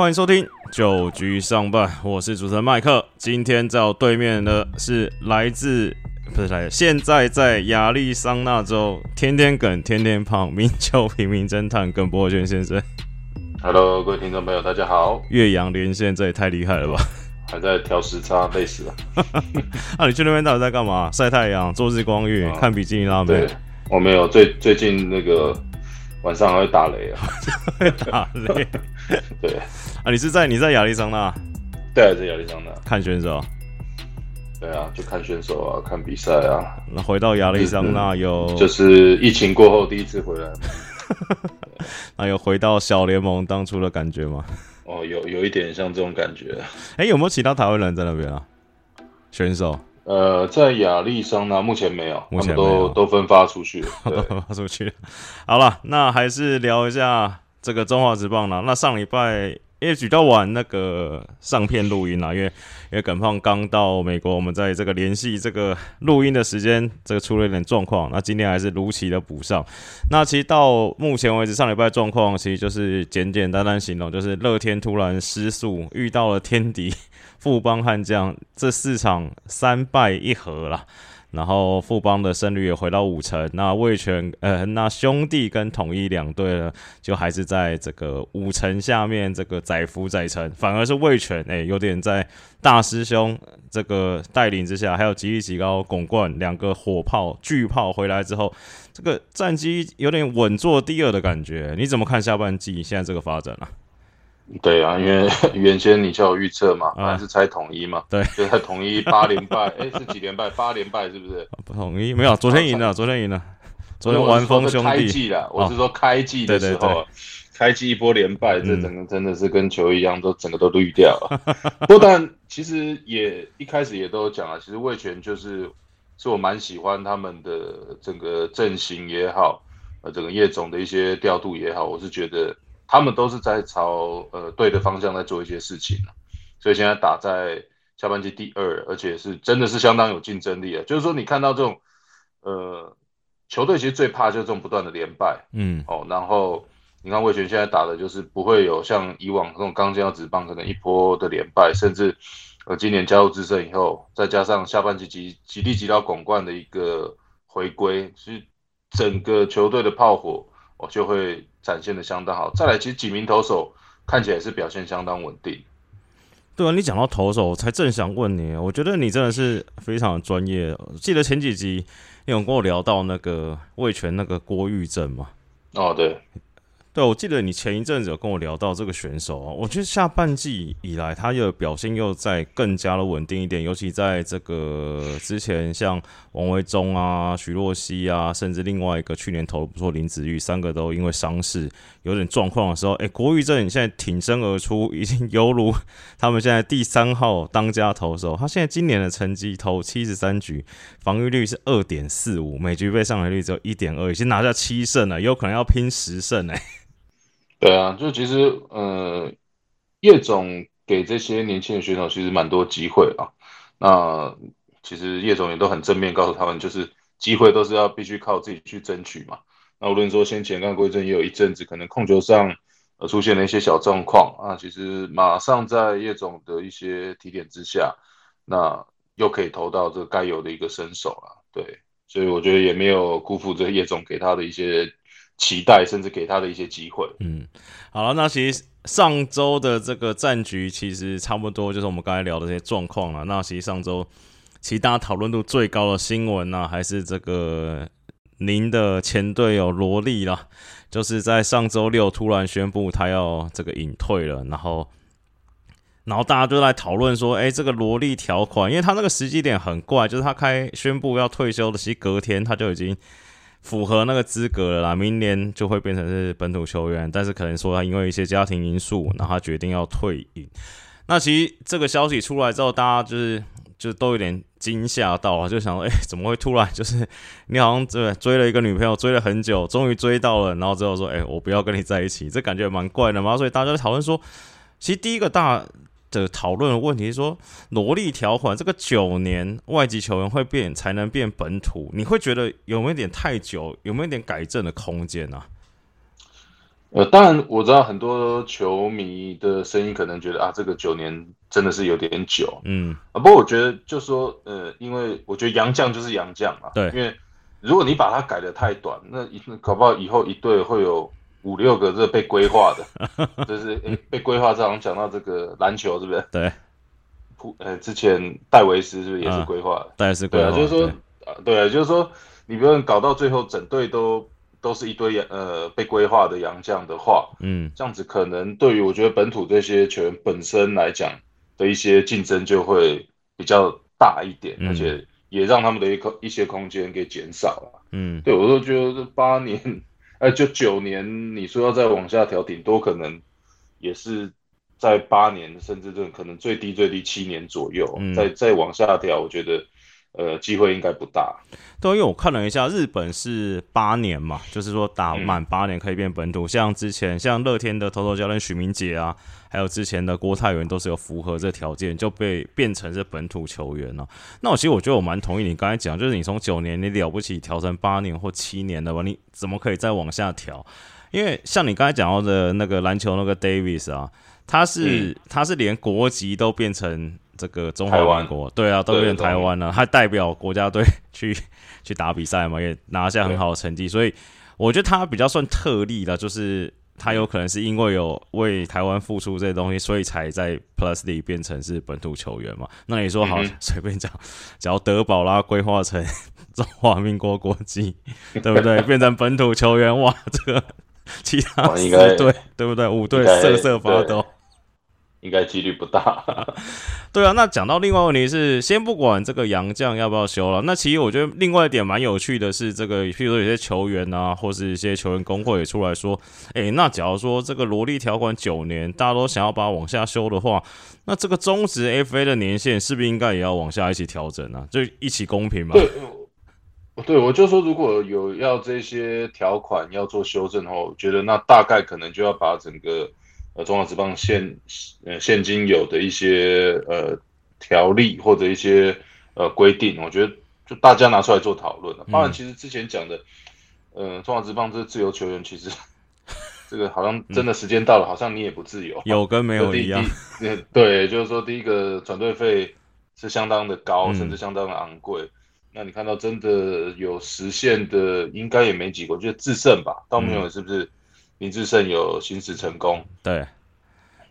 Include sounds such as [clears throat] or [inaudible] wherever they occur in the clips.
欢迎收听九局上半，我是主持人麦克。今天在我对面的是来自不是来自现在在亚利桑那州天天梗天天胖名叫平民侦探耿博轩先生。Hello，各位听众朋友，大家好。岳阳连线，这也太厉害了吧！还在调时差，累死了。[laughs] 啊，你去那边到底在干嘛？晒太阳、做日光浴、啊看比基尼拉对美、，我没有最最近那个晚上还会打雷啊。[laughs] 打雷 [laughs] 对，啊！你是在你在亚利桑那对啊，在亚利桑那。看选手？对啊，就看选手啊，看比赛啊。那回到亚利桑那有就是疫情过后第一次回来嘛。[laughs] 那有回到小联盟当初的感觉吗？哦，有有一点像这种感觉。哎、有没有其他台湾人在那边啊？选手呃，在亚利桑那目前没有，目前都都分发出去了。[laughs] 分，发出去了。好了，那还是聊一下这个中华职棒啦。那上礼拜因为比较晚那个上片录音啦，因为因为耿胖刚到美国，我们在这个联系这个录音的时间，这个出了一点状况。那今天还是如期的补上。那其实到目前为止，上礼拜状况其实就是简简单单形容，就是乐天突然失速，遇到了天敌富邦悍将，这四场三败一和啦。然后富邦的胜率也回到五成，那魏全呃，那兄弟跟统一两队呢，就还是在这个五成下面这个载浮载沉，反而是魏全哎，有点在大师兄这个带领之下，还有吉利吉高、拱冠两个火炮巨炮回来之后，这个战绩有点稳坐第二的感觉。你怎么看下半季现在这个发展啊？对啊，因为 [laughs] 原先你叫我预测嘛，啊还是猜统一嘛。对，就在统一 [laughs] 八连败，哎，是几连败？八连败是不是？不统一没有，昨天赢了，昨天赢了，昨天玩风兄弟开季了，我是说开季的时候，开季一波连败，这嗯整个真的是跟球一样，都整个都绿掉了。[laughs] 不过但其实也一开始也都有讲了，其实魏权就是是我蛮喜欢他们的整个阵型也好，呃，整个叶总的一些调度也好，我是觉得他们都是在朝呃对的方向在做一些事情所以现在打在下半季第二，而且是真的是相当有竞争力啊。就是说，你看到这种呃球队，其实最怕就是这种不断的连败嗯哦。然后你看魏权现在打的就是不会有像以往这种刚进到职棒可能一波的连败，甚至呃今年加入资深以后，再加上下半季极极力极到拱冠的一个回归，其实整个球队的炮火哦就会展现的相当好。再来，其实几名投手看起来是表现相当稳定。对啊，你讲到投手，我才正想问你，我觉得你真的是非常的专业。记得前几集你有跟我聊到那个魏权那个郭玉正嘛？哦，对，对，我记得你前一阵子有跟我聊到这个选手啊，我觉得下半季以来他的表现又在更加的稳定一点，尤其在这个之前像王维忠啊、徐若曦啊，甚至另外一个去年投不错林子玉，三个都因为伤势有点状况的时候，哎，郭玉正你现在挺身而出，已经犹如他们现在第三号当家投手，他现在今年的成绩投七十三局，防御率是二点四五，每局被上垒率只有一点二，已经拿下七胜了，有可能要拼十胜哎。对啊，就其实呃，叶总给这些年轻的选手其实蛮多机会啊。那其实叶总也都很正面告诉他们，就是机会都是要必须靠自己去争取嘛。那无论说先前刚郭一正也有一阵子可能控球上出现了一些小状况啊，其实马上在叶总的一些提点之下，那又可以投到这该有的一个身手了。对，所以我觉得也没有辜负这叶总给他的一些期待，甚至给他的一些机会。嗯，好了，那其实上周的这个战局其实差不多，就是我们刚才聊的这些状况了。那其实上周其实大家讨论度最高的新闻呢、还是这个您的前队友罗莉啦，就是在上周六突然宣布他要这个隐退了，然后。然后大家就在讨论说，哎，这个萝莉条款，因为他那个时机点很怪，就是他开宣布要退休的，其实隔天他就已经符合那个资格了啦，明年就会变成是本土球员，但是可能说他因为一些家庭因素，然后他决定要退隐。那其实这个消息出来之后，大家就是就都有点惊吓到啊，就想说，哎、怎么会突然就是你好像对追了一个女朋友，追了很久，终于追到了，然后之后说，哎、我不要跟你在一起，这感觉蛮怪的嘛。所以大家讨论说，其实第一个大的讨论的问题是说，萝莉条款这个九年外籍球员会变才能变本土，你会觉得有没有点太久，有没有点改正的空间啊？呃，当然我知道很多球迷的声音可能觉得啊，这个九年真的是有点久，嗯，啊，不过我觉得就说，呃，因为我觉得洋将就是洋将嘛，对。因为如果你把它改的太短，那一搞不好以后一队会有五六个这被规划的，[laughs] 就是诶被规划，这好像讲到这个篮球是不是？[laughs] 对，普呃，之前戴维斯是不是也是嗯规划的？大概是对啊，就是说对，就是说，你不用搞到最后整队都都是一堆洋呃被规划的洋将的话，嗯这样子可能对于我觉得本土这些球员本身来讲的一些竞争就会比较大一点，嗯而且也让他们的一空一些空间给减少了。嗯对我都觉得这八年，哎，就九年，你说要再往下调，顶多可能也是在八年，甚至这可能最低最低七年左右，嗯。再再往下调，我觉得呃机会应该不大。对，因为我看了一下，日本是八年嘛，就是说打嗯满八年可以变本土。像之前像乐天的投手教练许明杰啊，还有之前的郭泰源都是有符合这条件，就被变成是本土球员了、那我其实我觉得我蛮同意你刚才讲，就是你从九年你了不起调成八年或七年的吧，你怎么可以再往下调？因为像你刚才讲到的那个篮球那个 Davis 啊，他是、他是连国籍都变成这个中华民国，对啊，都变成对台湾了，他代表国家队 [laughs] 去去打比赛嘛，也拿下很好的成绩，所以我觉得他比较算特例了，就是他有可能是因为有为台湾付出这些东西，所以才在 Plus 里变成是本土球员嘛。那你说好 [laughs] 随便讲，只要德保拉规划成 [laughs] 中华民国国籍，对不对？变成本土球员，哇，这个其他四队对不对？五队瑟瑟发抖。应该几率不大。[laughs] 对啊，那讲到另外问题是，先不管这个洋将要不要修了，那其实我觉得另外一点蛮有趣的是，这个譬如说有些球员啊，或是一些球员工会也出来说，诶，那假如说这个萝莉条款九年，大家都想要把它往下修的话，那这个中职 FA 的年限是不是应该也要往下一起调整啊？就一起公平嘛？对，我对我就说，如果有要这些条款要做修正的话，我觉得那大概可能就要把整个呃中华职棒现呃现今有的一些呃条例或者一些呃规定，我觉得就大家拿出来做讨论了。嗯当然，其实之前讲的，呃，中华职棒这自由球员，其实 [laughs] 这个好像真的时间到了，好像你也不自由。有跟没有一样。[laughs] 对，就是说第一个转队费是相当的高，嗯甚至相当的昂贵。那你看到真的有实现的，应该也没几个。我觉得智胜吧，到没有嗯是不是林志胜有行使成功？对，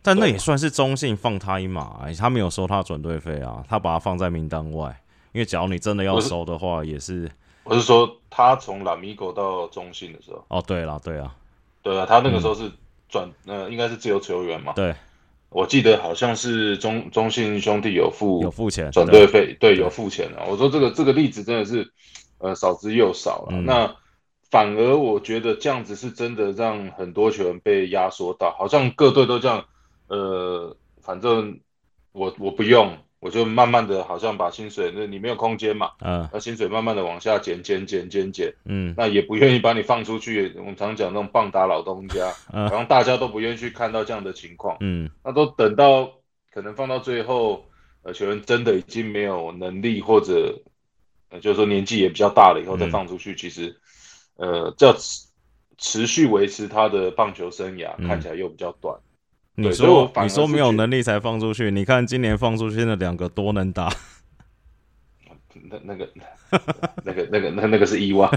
但那也算是中信放他一马、欸他没有收他转队费啊，他把他放在名单外。因为假如你真的要收的话，也是我是说他从拉米狗到中信的时候，哦，对了，对啊，对啊，他那个时候是转、呃，应该是自由球员嘛。对，我记得好像是中中信兄弟有付有付钱转队费，对，有付钱啊。我说这个这个例子真的是，呃，少之又少了。嗯那反而我觉得这样子是真的让很多球员被压缩到，好像各队都这样，呃，反正我我不用，我就慢慢的好像把薪水，那你没有空间嘛，嗯那薪水慢慢的往下减减减减减，嗯那也不愿意把你放出去。我们常讲那种棒打老东家，嗯然后大家都不愿意去看到这样的情况。嗯那都等到可能放到最后，呃，球员真的已经没有能力，或者呃，就是说年纪也比较大了以后再嗯放出去，其实呃，要持持续维持他的棒球生涯，嗯。看起来又比较短。你说你说没有能力才放出去，你看今年放出去那两个多能打，[laughs] 那那个那个那个那那个是意外，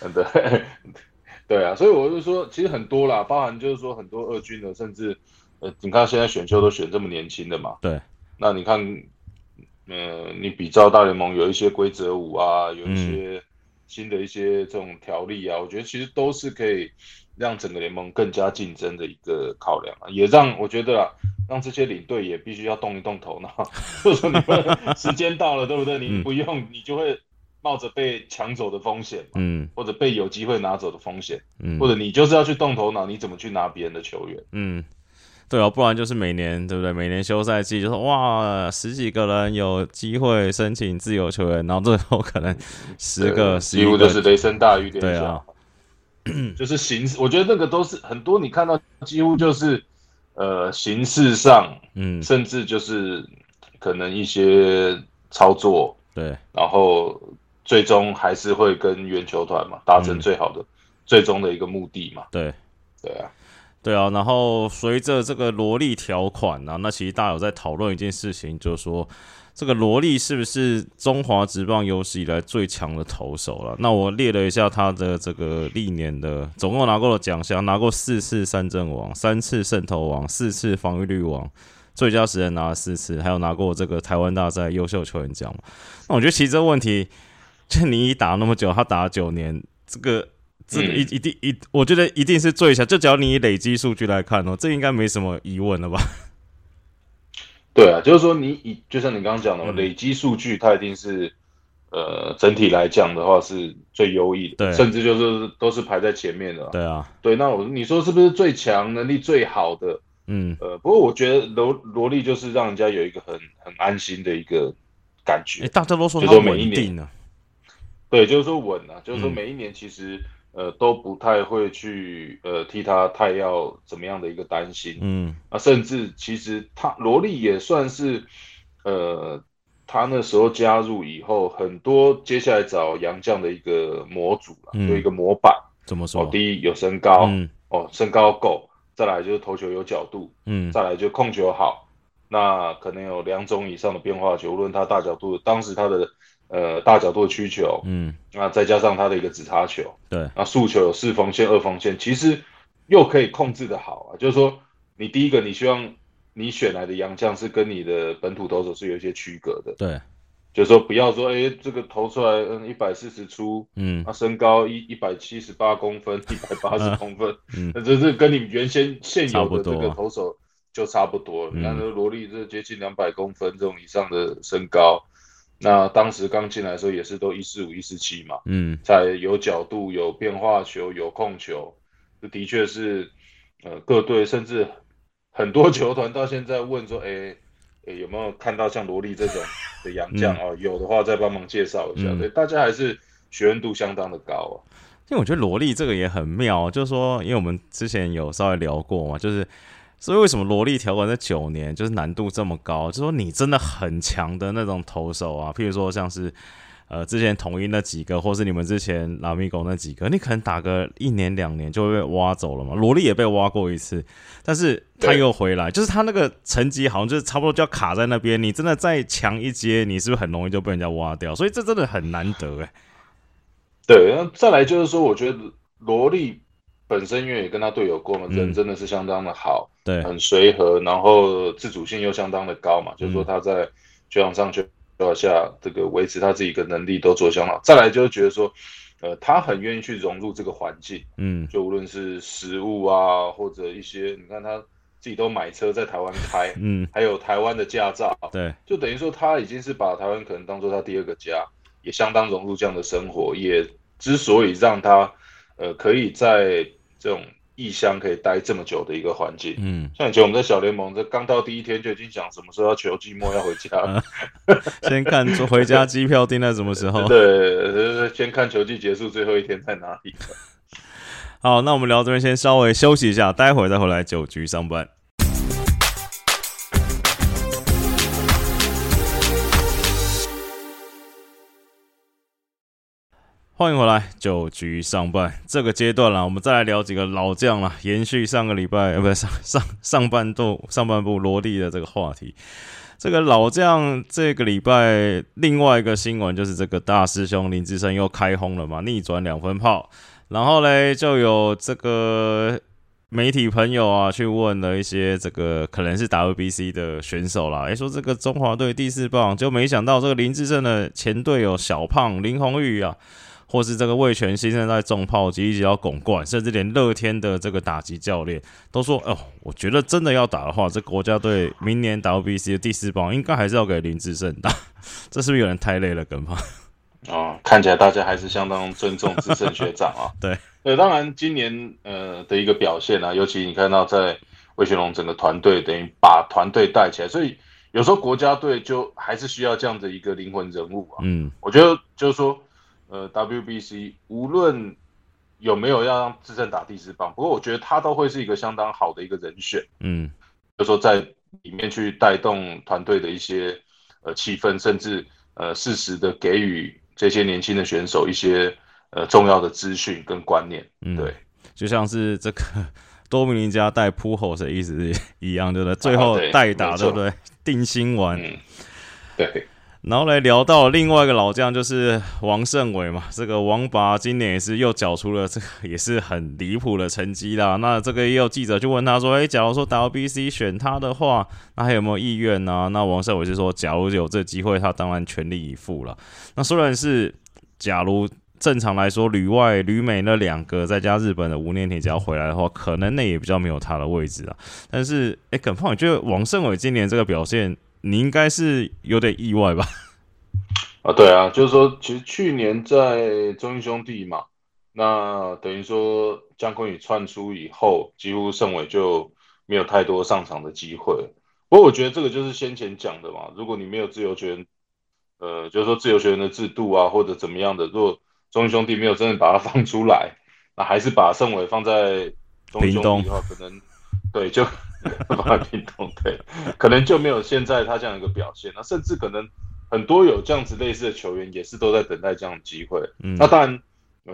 嗯 [laughs] 对对啊，所以我就说，其实很多啦，包含就是说很多二军的，甚至呃，你看现在选秀都选这么年轻的嘛，对，那你看，呃，你比照大联盟有一些规则舞啊，有一些新的一些这种条例啊，我觉得其实都是可以让整个联盟更加竞争的一个考量啊，也让我觉得啊，让这些领队也必须要动一动头脑，[laughs] 或者说你们时间到了，对不对？你嗯。不用，你就会冒着被抢走的风险嘛，嗯。或者被有机会拿走的风险，嗯。或者你就是要去动头脑，你怎么去拿别人的球员？嗯，对啊，不然就是每年对不对？每年休赛季就是哇，十几个人有机会申请自由球员，然后最后可能十个、对十一个几乎就是雷声大雨点小。对啊 [clears throat] 就是形式，我觉得那个都是很多你看到几乎就是呃形式上，嗯，甚至就是可能一些操作，对，然后最终还是会跟原球团嘛达成嗯最好的、最终的一个目的嘛。对，对啊，对啊。然后随着这个萝莉条款啊，那其实大家有在讨论一件事情，就是说。这个罗莉是不是中华职棒有史以来最强的投手了？那我列了一下他的这个历年的总共拿过的奖项，拿过四次三振王、三次胜投王、四次防御率王，最佳时人拿了四次，还有拿过这个台湾大赛优秀球员奖那我觉得其实这个问题，就 [laughs] 你一打那么久，他打了九年，这个这一一定一，我觉得一定是最强。就只要你以累积数据来看哦，这应该没什么疑问了吧？对啊，就是说你以就像你刚刚讲的，累积数据它一定是呃整体来讲的话是最优异的，对甚至就是都是排在前面的。对啊，对，那我你说是不是最强能力最好的？嗯，呃，不过我觉得罗罗莉就是让人家有一个很很安心的一个感觉。大家都说他每一年呢，对，就是说稳啊，就是说每一年其实。呃，都不太会去呃替他太要怎么样的一个担心，嗯，啊，甚至其实他罗莉也算是，呃，他那时候加入以后，很多接下来找杨绛的一个模组了，有一个模板。怎么说？第一有身高，哦，身高够，再来就是投球有角度，嗯，再来就控球好，那可能有两种以上的变化球，无论他大角度，当时他的。呃，大角度的曲球，嗯，那再加上他的一个直插球，对，那速球有四缝线、二缝线，其实又可以控制的好啊。就是说，你第一个，你希望你选来的洋将是跟你的本土投手是有一些区隔的，对，就是说不要说，哎，这个投出来，嗯，一百四十出，嗯，他身高一一百七十八公分，一百八十公分，[laughs] 嗯，那这是跟你原先现有的这个投手就差不多。你看这罗莉，这接近两百公分这种以上的身高。那当时刚进来的时候也是都一四五一四七嘛，嗯，在有角度、有变化球、有控球，这的确是，呃，各队甚至很多球团到现在问说，哎，哎有没有看到像罗莉这种的洋将啊？有的话再帮忙介绍一下。对，大家还是学问度相当的高啊。因为我觉得罗莉这个也很妙，就是说，因为我们之前有稍微聊过嘛，就是。所以为什么萝莉条款在九年就是难度这么高？就说你真的很强的那种投手啊，譬如说像是呃之前统一那几个，或是你们之前拉米狗那几个，你可能打个一年两年就会被挖走了嘛。萝莉也被挖过一次，但是他又回来，就是他那个成绩好像就是差不多就要卡在那边。你真的再强一阶，你是不是很容易就被人家挖掉？所以这真的很难得哎。对，那再来就是说，我觉得萝莉。本身因为也跟他队友过嘛，人真的是相当的好，对，很随和，然后自主性又相当的高嘛，就是说他在球场上、球场下这个维持他自己的能力都做相当。再来就是觉得说，呃，他很愿意去融入这个环境，嗯，就无论是食物啊，或者一些，你看他自己都买车在台湾开，嗯，还有台湾的驾照，对，就等于说他已经是把台湾可能当做他第二个家，也相当融入这样的生活，也之所以让他，呃，可以在这种异乡可以待这么久的一个环境，嗯，像以前我们在小联盟，这刚到第一天就已经想什么时候要求季末要回家了，[laughs] 先看回家机票订在什么时候，[laughs] 对，先看球季结束最后一天在哪里。[laughs] 好，那我们聊这边先稍微休息一下，待会儿再回来九局上班。欢迎回来，九局上半这个阶段啦，我们再来聊几个老将啦，延续上个礼拜呃，不是上上上半度上半部罗莉的这个话题。这个老将这个礼拜另外一个新闻就是这个大师兄林志胜又开轰了嘛，逆转两分炮。然后嘞，就有这个媒体朋友啊去问了一些这个可能是 WBC 的选手啦，诶，说这个中华队第四棒，就没想到这个林志胜的前队友小胖林红玉啊。或是这个魏全新生在重炮击一直要拱冠，甚至连乐天的这个打击教练都说：“哦，我觉得真的要打的话，这国家队明年 WBC 的第四棒应该还是要给林志胜打。[laughs] ”这是不是有人太累了，跟吗？啊，看起来大家还是相当尊重志胜学长啊。[laughs] 对，呃，当然今年呃的一个表现啊，尤其你看到在魏学龙整个团队等于把团队带起来，所以有时候国家队就还是需要这样的一个灵魂人物啊。嗯，我觉得就是说。呃，WBC 无论有没有要让智胜打第四棒，不过我觉得他都会是一个相当好的一个人选。嗯，就说在里面去带动团队的一些呃气氛，甚至呃适时的给予这些年轻的选手一些呃重要的资讯跟观念。嗯，对，就像是这个 [laughs] 多米尼加带扑吼的意思一样，对不对？最后代打，对不对？定心丸。嗯，对。然后来聊到另外一个老将，就是王胜伟嘛。这个王拔今年也是又缴出了这个 [laughs] 也是很离谱的成绩啦。那这个也有记者就问他说：“诶，假如说 WBC 选他的话，那还有没有意愿呢？”那王胜伟就说：“假如有这机会，他当然全力以赴了。那虽然是假如正常来说，旅外旅美那两个再加日本的吴念铁只要回来的话，可能那也比较没有他的位置啊。但是，诶，耿胖，你觉得王胜伟今年这个表现？”你应该是有点意外吧？[laughs] 啊，对啊，就是说，其实去年在中英兄弟嘛，那等于说姜昆宇窜出以后，几乎盛伟就没有太多上场的机会。不过我觉得这个就是先前讲的嘛，如果你没有自由权，呃，就是说自由权的制度啊，或者怎么样的，如果中英兄弟没有真的把它放出来，那还是把盛伟放在中英兄弟的话，可能对就。[laughs] 对，可能就没有现在他这样一个表现。那甚至可能很多有这样子类似的球员，也是都在等待这样的机会。嗯，那当然，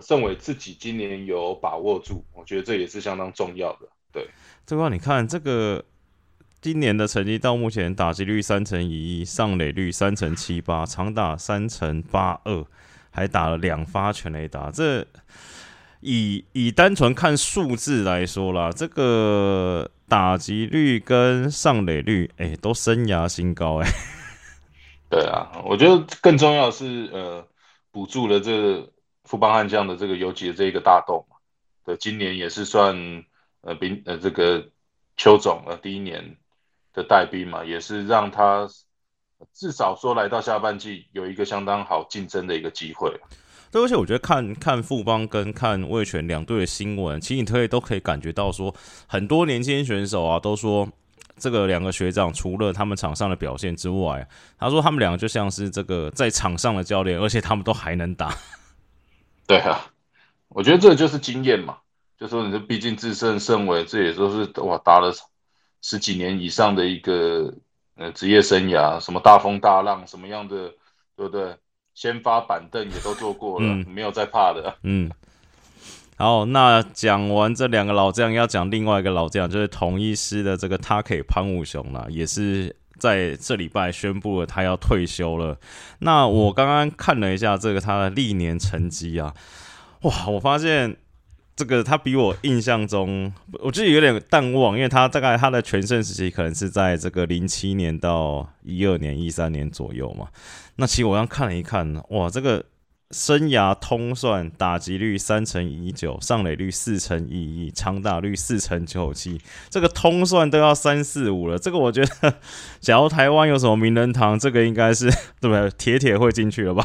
盛伟自己今年有把握住，我觉得这也是相当重要的。对，这块你看这个今年的成绩到目前打击率三成一，上垒率三成七八，长打三成八二，还打了两发全垒打。这以以单纯看数字来说啦，这个。打击率跟上垒率，哎，都生涯新高，哎。[laughs] 对啊，我觉得更重要的是，呃，补助了这个富邦悍将的这个游击的这一个大洞嘛。对，今年也是算呃兵呃这个邱总呃第一年的带兵嘛，也是让他至少说来到下半季有一个相当好竞争的一个机会。而且我觉得看看富邦跟看魏权两队的新闻，其实你可以都可以感觉到说，很多年轻选手啊都说，这个两个学长除了他们场上的表现之外，他说他们两个就像是这个在场上的教练，而且他们都还能打。[laughs] 对啊，我觉得这就是经验嘛，就说你这毕竟自胜胜伟，这也都是哇打了十几年以上的一个呃职业生涯，什么大风大浪，什么样的，对不对？先发板凳也都做过了，没有再怕的。嗯，好，那讲完这两个老将，要讲另外一个老将，就是同一师的这个 Take 潘武雄了，也是在这礼拜宣布了他要退休了。那我刚刚看了一下这个他的历年成绩啊，哇，我发现。这个他比我印象中，我觉得有点淡忘，因为他大概他的全盛时期可能是在这个零七年到一二年、一三年左右嘛。那其实我刚看了一看，哇，这个生涯通算打击率三乘一九，上垒率四乘一一，长打率四乘九七，这个通算都要三四五了。这个我觉得，假如台湾有什么名人堂，这个应该是对不对？铁铁会进去了吧？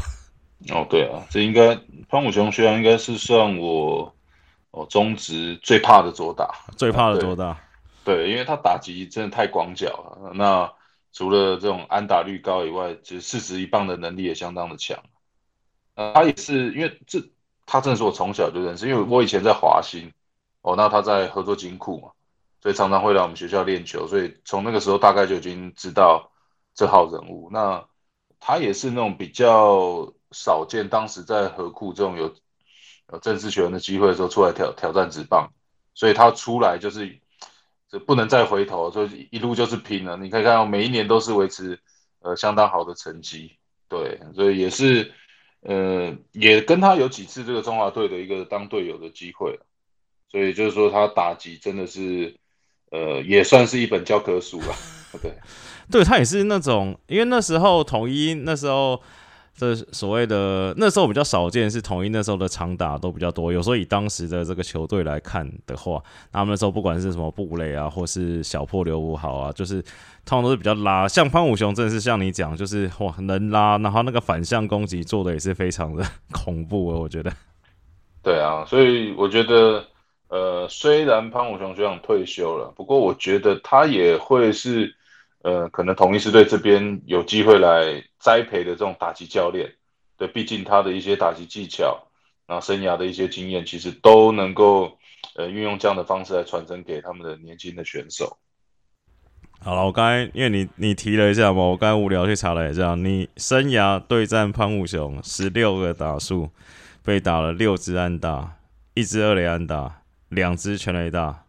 哦，对啊，这应该潘武雄虽然应该是算我。哦，中职最怕的左打，最怕的左打，对，因为他打击真的太广角了。那除了这种安打率高以外，其实四十一棒的能力也相当的强。呃，他也是因为这，他真的是我从小就认识，因为我以前在华兴，哦，那他在合作金库嘛，所以常常会来我们学校练球，所以从那个时候大概就已经知道这号人物。那他也是那种比较少见，当时在河库这种有。有正式球员的机会的时候，出来挑挑战职棒，所以他出来就是这不能再回头，所以一路就是拼了。你可以看到每一年都是维持呃相当好的成绩，对，所以也是呃也跟他有几次这个中华队的一个当队友的机会，所以就是说他打击真的是呃也算是一本教科书了，[laughs] 对，[laughs] 对他也是那种，因为那时候统一那时候。这所谓的那时候比较少见，是统一那时候的长打都比较多。有时候以当时的这个球队来看的话，他们那时候不管是什么布雷啊，或是小破刘武豪啊，就是通常都是比较拉。像潘武雄，真的是像你讲，就是哇能拉，然后那个反向攻击做的也是非常的恐怖啊，我觉得。对啊，所以我觉得，呃，虽然潘武雄学长退休了，不过我觉得他也会是。呃，可能同一师队这边有机会来栽培的这种打击教练，对，毕竟他的一些打击技巧，然后生涯的一些经验，其实都能够呃运用这样的方式来传承给他们的年轻的选手。好了，我刚才因为你你提了一下嘛，我刚才无聊去查了一下，你生涯对战潘武雄十六个打数，被打了六支安打，一支二垒安打，两支全垒打，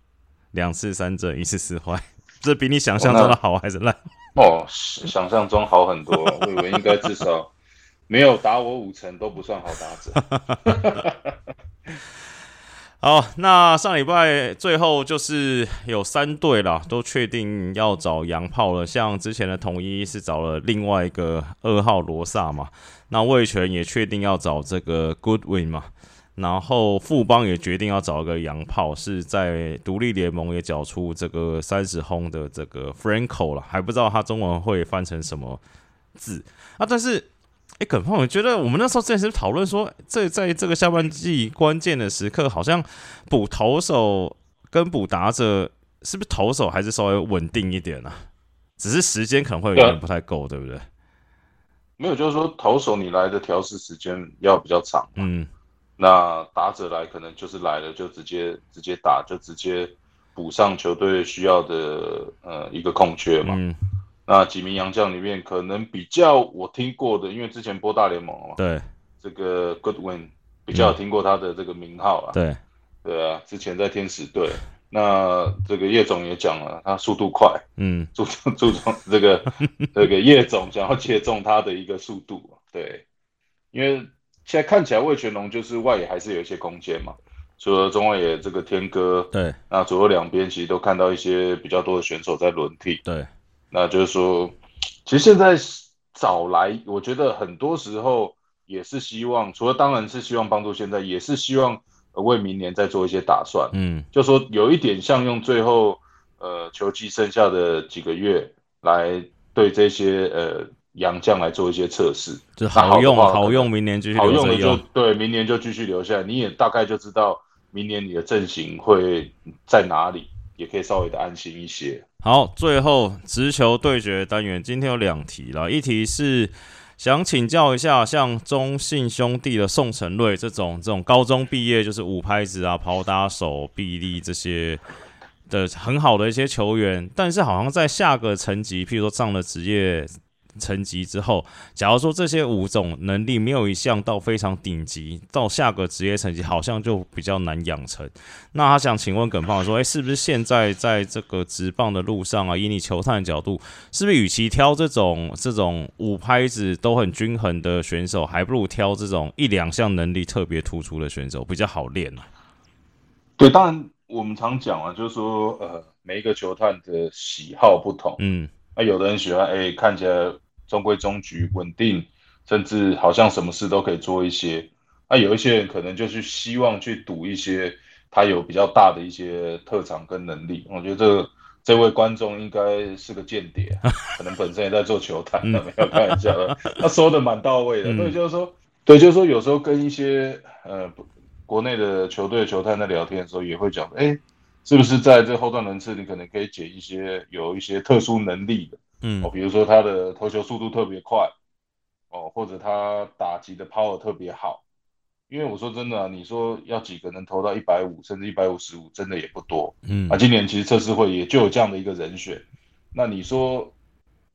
两次三振，一次四坏，这比你想象中的好还是烂？哦，想象中好很多，我以为应该至少 [laughs] 没有打我五成都不算好打者。[laughs] 好，那上礼拜最后就是有三队了，都确定要找洋炮了。像之前的统一是找了另外一个二号罗萨嘛，那魏权也确定要找这个 Goodwin 嘛，然后富邦也决定要找一个洋炮，是在独立联盟也缴出这个三十轰的这个 Franco 了，还不知道他中文会翻成什么字啊，但是。哎，耿胖，我觉得我们那时候之前是讨论说，这在这个下半季关键的时刻，好像补投手跟补打者，是不是投手还是稍微稳定一点啊？只是时间可能会有点不太够，对不对？没有，就是说投手你来的调试时间要比较长，嗯，那打者来可能就是来了就直接直接打，就直接补上球队需要的呃一个空缺嘛。那几名洋将里面，可能比较我听过的，因为之前播大联盟嘛，对，这个 Goodwin 比较听过他的这个名号啊，对，对啊，之前在天使队，那这个叶总也讲了，他速度快，嗯，[laughs] 注重注重这个这个叶总想要切中他的一个速度，对，因为现在看起来魏全龙就是外野还是有一些空间嘛，除了中外野这个天哥，对，那左右两边其实都看到一些比较多的选手在轮替，对。那就是说，其实现在找来，我觉得很多时候也是希望，除了当然是希望帮助现在，也是希望为明年再做一些打算。嗯，就说有一点像用最后呃球季剩下的几个月来对这些呃洋将来做一些测试，就好用好用，明年继续好用的就对，明年就继续留下来，你也大概就知道明年你的阵型会在哪里，也可以稍微的安心一些。好，最后直球对决单元，今天有两题了。一题是想请教一下，像中信兄弟的宋承瑞这种，这种高中毕业就是五拍子啊、跑打手、臂力这些的很好的一些球员，但是好像在下个层级，譬如说上了职业。层级之后，假如说这些五种能力没有一项到非常顶级，到下个职业层级好像就比较难养成。那他想请问耿胖说，哎，是不是现在在这个直棒的路上啊，以你球探的角度，是不是与其挑这种这种五拍子都很均衡的选手，还不如挑这种一两项能力特别突出的选手比较好练呢？对，当然我们常讲啊，就是说，呃，每一个球探的喜好不同，嗯。那有的人喜欢哎，看起来中规中矩、稳定，甚至好像什么事都可以做一些。那有一些人可能就是希望去赌一些他有比较大的一些特长跟能力。我觉得这这位观众应该是个间谍，可能本身也在做球探，没有开玩笑的。[laughs] 他说的蛮到位的，所以就是说，对，就是说有时候跟一些呃国内的球队球探在聊天的时候，也会讲，哎。是不是在这后段轮次，你可能可以解一些有一些特殊能力的，嗯，哦，比如说他的投球速度特别快，哦，或者他打击的 power 特别好。因为我说真的，你说要几个能投到一百五甚至一百五十五，真的也不多，嗯，啊，今年其实测试会也就有这样的一个人选。那你说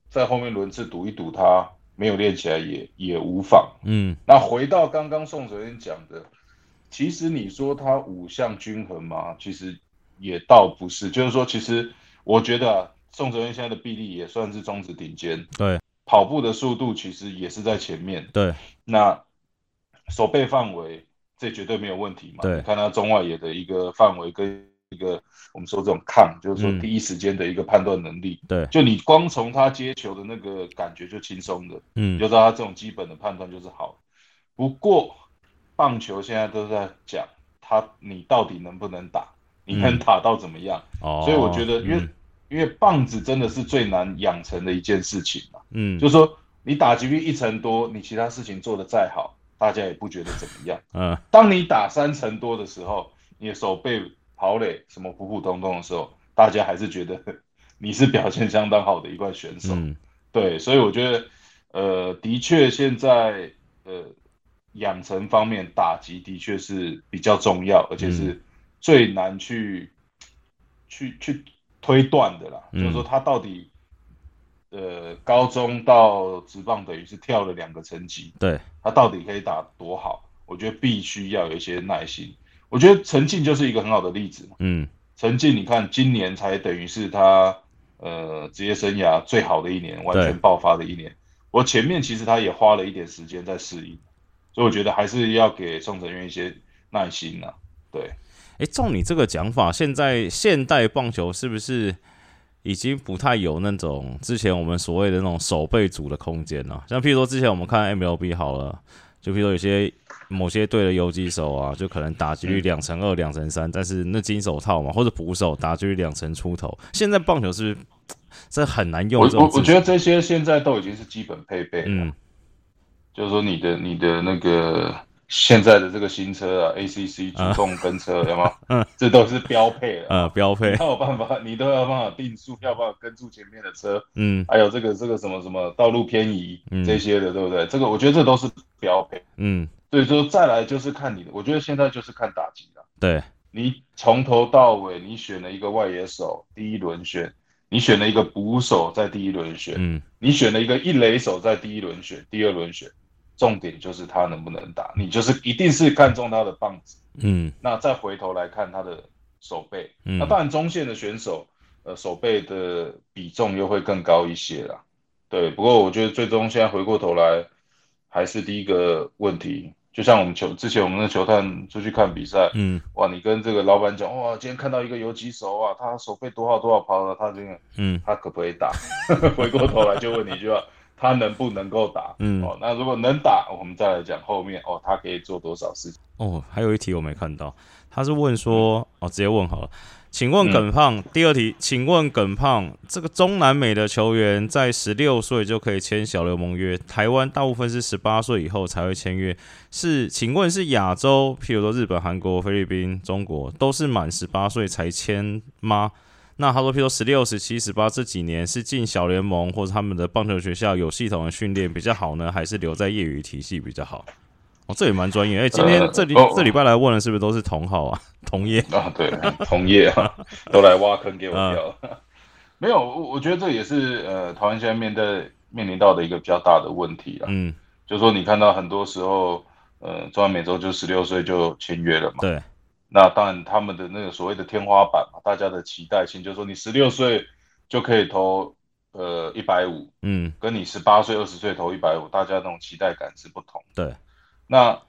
在后面轮次赌一赌，他没有练起来也也无妨，嗯。那回到刚刚宋主任讲的，其实你说他五项均衡吗？其实。也倒不是，就是说，其实我觉得啊宋哲元现在的臂力也算是中职顶尖，对，跑步的速度其实也是在前面，对，那手背范围这绝对没有问题嘛，对，看他中外野的一个范围跟一个我们说这种抗，就是说第一时间的一个判断能力，对，就你光从他接球的那个感觉就轻松的，嗯，就知道他这种基本的判断就是好。不过棒球现在都在讲他你到底能不能打。你能打到怎么样？哦，所以我觉得，因为因为棒子真的是最难养成的一件事情嘛。嗯，就是说你打击率一成多，你其他事情做得再好，大家也不觉得怎么样。嗯，当你打三成多的时候，你的手背跑垒什么普普通通的时候，大家还是觉得 [laughs] 你是表现相当好的一块选手。嗯，对，所以我觉得，呃，的确现在呃养成方面打击的确是比较重要，而且是。最难去去去推断的啦，就是说他到底呃高中到职棒等于是跳了两个层级，对，他到底可以打多好？我觉得必须要有一些耐心。我觉得陈静就是一个很好的例子嘛。嗯，陈静，你看今年才等于是他呃职业生涯最好的一年，完全爆发的一年。我前面其实他也花了一点时间在适应，所以我觉得还是要给宋承渊一些耐心呐。对，哎，照你这个讲法，现在现代棒球是不是已经不太有那种之前我们所谓的那种守备组的空间了？像譬如说之前我们看 MLB 好了，就譬如说有些某些队的游击手啊，就可能打击率两成二、两成三，但是那金手套嘛，或者捕手打击率两成出头。现在棒球是不是这很难用？我我觉得这些现在都已经是基本配备了，就是说你的你的那个。现在的这个新车啊，ACC 主动跟车，[laughs] 有吗？嗯，这都是标配了。嗯，标配。没有办法，你都要办法定速，要办法跟住前面的车。嗯，还有这个这个什么什么道路偏移这些的，对不对？这个我觉得这都是标配。嗯，所以说再来就是看你的，我觉得现在就是看打击了。对，你从头到尾，你选了一个外野手，第一轮选；你选了一个捕手，在第一轮选；嗯，你选了一个一垒手，在第一轮选，第二轮选。重点就是他能不能打，你就是一定是看中他的棒子，嗯，那再回头来看他的手背，嗯，那当然中线的选手，呃，手背的比重又会更高一些啦，对，不过我觉得最终现在回过头来，还是第一个问题，就像我们球之前我们的球探出去看比赛，嗯，哇，你跟这个老板讲，哇，今天看到一个游击手啊，他手背多少多少抛了，他这个，嗯，他可不可以打？[laughs] 回过头来就问你就要。他能不能够打？嗯，哦，那如果能打，我们再来讲后面哦，他可以做多少事情？哦，还有一题我没看到，他是问说，哦，直接问好了，请问耿胖，第二题，请问耿胖，这个中南美的球员在十六岁就可以签小联盟约，台湾大部分是十八岁以后才会签约，是？请问是亚洲，譬如说日本、韩国、菲律宾、中国，都是满十八岁才签吗？那他说，譬如说十六、十七、十八这几年是进小联盟或者他们的棒球学校有系统的训练比较好呢，还是留在业余体系比较好？哦，这也蛮专业。哎，今天这里这礼拜来问的是不是都是同好啊？同业啊？对，同业啊，都来挖坑给我跳。[laughs] 没有，我我觉得这也是呃，台湾现在面对面临到的一个比较大的问题啊。嗯，就是说你看到很多时候，呃，中南美洲就十六岁就签约了嘛。对。那当然，他们的那个所谓的天花板嘛，大家的期待性就是说，你十六岁就可以投呃一百五，嗯，跟你十八岁、二十岁投一百五，大家那种期待感是不同。对，那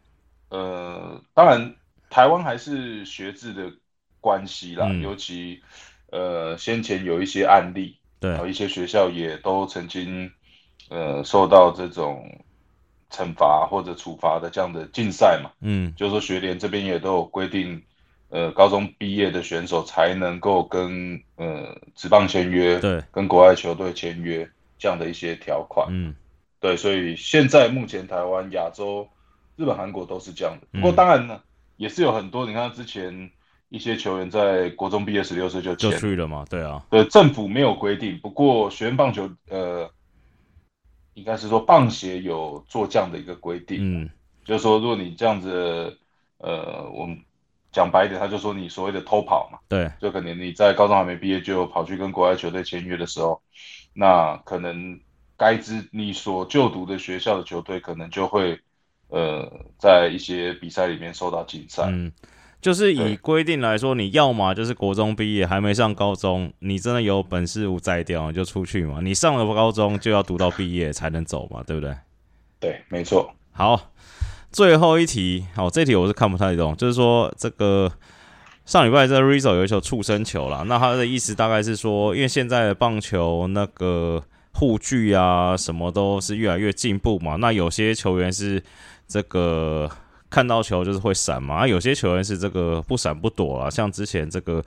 呃，当然台湾还是学制的关系啦，尤其呃先前有一些案例，对，一些学校也都曾经呃受到这种。惩罚或者处罚的这样的竞赛嘛，嗯，就是说学联这边也都有规定，呃，高中毕业的选手才能够跟呃职棒签约，对，跟国外球队签约这样的一些条款，嗯，对，所以现在目前台湾、亚洲、日本、韩国都是这样的。不过当然呢，也是有很多，你看之前一些球员在国中毕业十六岁就就去了嘛，对啊，对，政府没有规定，不过学院棒球，呃。应该是说棒协有做这样的一个规定，嗯，就是说如果你这样子，呃，我们讲白一点，他就说你所谓的偷跑嘛，对，就可能你在高中还没毕业就跑去跟国外球队签约的时候，那可能该支你所就读的学校的球队可能就会，呃，在一些比赛里面受到禁赛。嗯就是以规定来说，你要么就是国中毕业还没上高中，你真的有本事无摘掉就出去嘛。你上了高中就要读到毕业才能走嘛，对不对？对，没错。好，最后一题，好，这题我是看不太懂，就是说这个上礼拜这 Rizzo 有一球触身球了，那他的意思大概是说，因为现在的棒球那个护具啊什么都是越来越进步嘛，那有些球员是这个。看到球就是会闪嘛，啊，有些球员是这个不闪不躲啊，像之前这个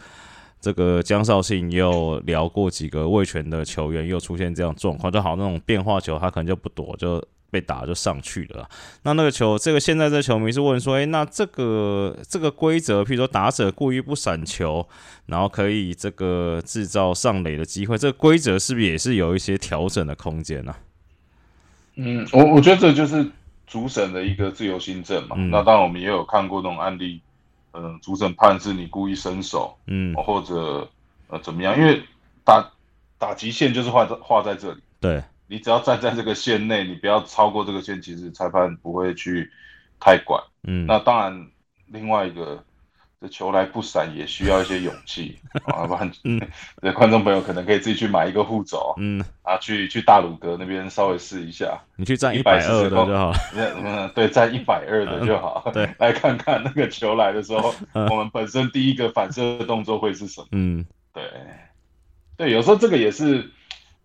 这个江绍信又聊过几个卫权的球员又出现这样状况，就好那种变化球，他可能就不躲，就被打就上去了。那那个球，这个现在这球迷是问说，诶，那这个这个规则，譬如说打者故意不闪球，然后可以这个制造上垒的机会，这个规则是不是也是有一些调整的空间呢？嗯，我我觉得这就是。主审的一个自由新政嘛，那当然我们也有看过那种案例，嗯，主审判是你故意伸手，嗯，或者呃怎么样，因为打打极限就是画在画在这里，对，你只要站在这个线内，你不要超过这个线，其实裁判不会去太管。嗯，那当然，另外一个，这球来不闪也需要一些勇气 [laughs] 啊，不然，嗯，这观众朋友可能可以自己去买一个护肘，嗯，啊，去去大鲁阁那边稍微试一下，你去站一百二的就好，[laughs] 嗯，对，站一百二的就好，对，[laughs] 来看看那个球来的时候，我们本身第一个反射动作会是什么？嗯，对，对，有时候这个也是。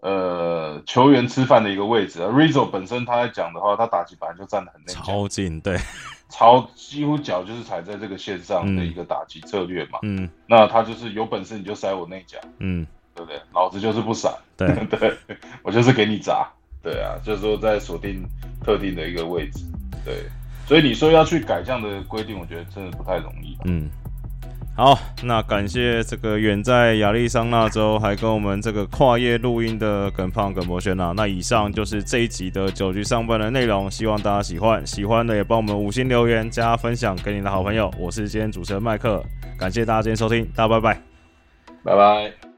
呃，球员吃饭的一个位置。啊，Rizzo 本身他在讲的话，他打击本来就站得很内超近，对，超几乎脚就是踩在这个线上的一个打击策略嘛，嗯，那他就是有本事你就塞我内角，嗯，对不对？老子就是不闪，对。[laughs] 对，我就是给你砸，对啊，就是说在锁定特定的一个位置，对，所以你说要去改这样的规定，我觉得真的不太容易，嗯。好，那感谢这个远在亚利桑那州还跟我们这个跨业录音的耿胖耿博轩呐。那以上就是这一集的九局上班的内容，希望大家喜欢，喜欢的也帮我们五星留言加分享给你的好朋友。我是今天主持人麦克，感谢大家今天收听，大家拜拜，拜拜。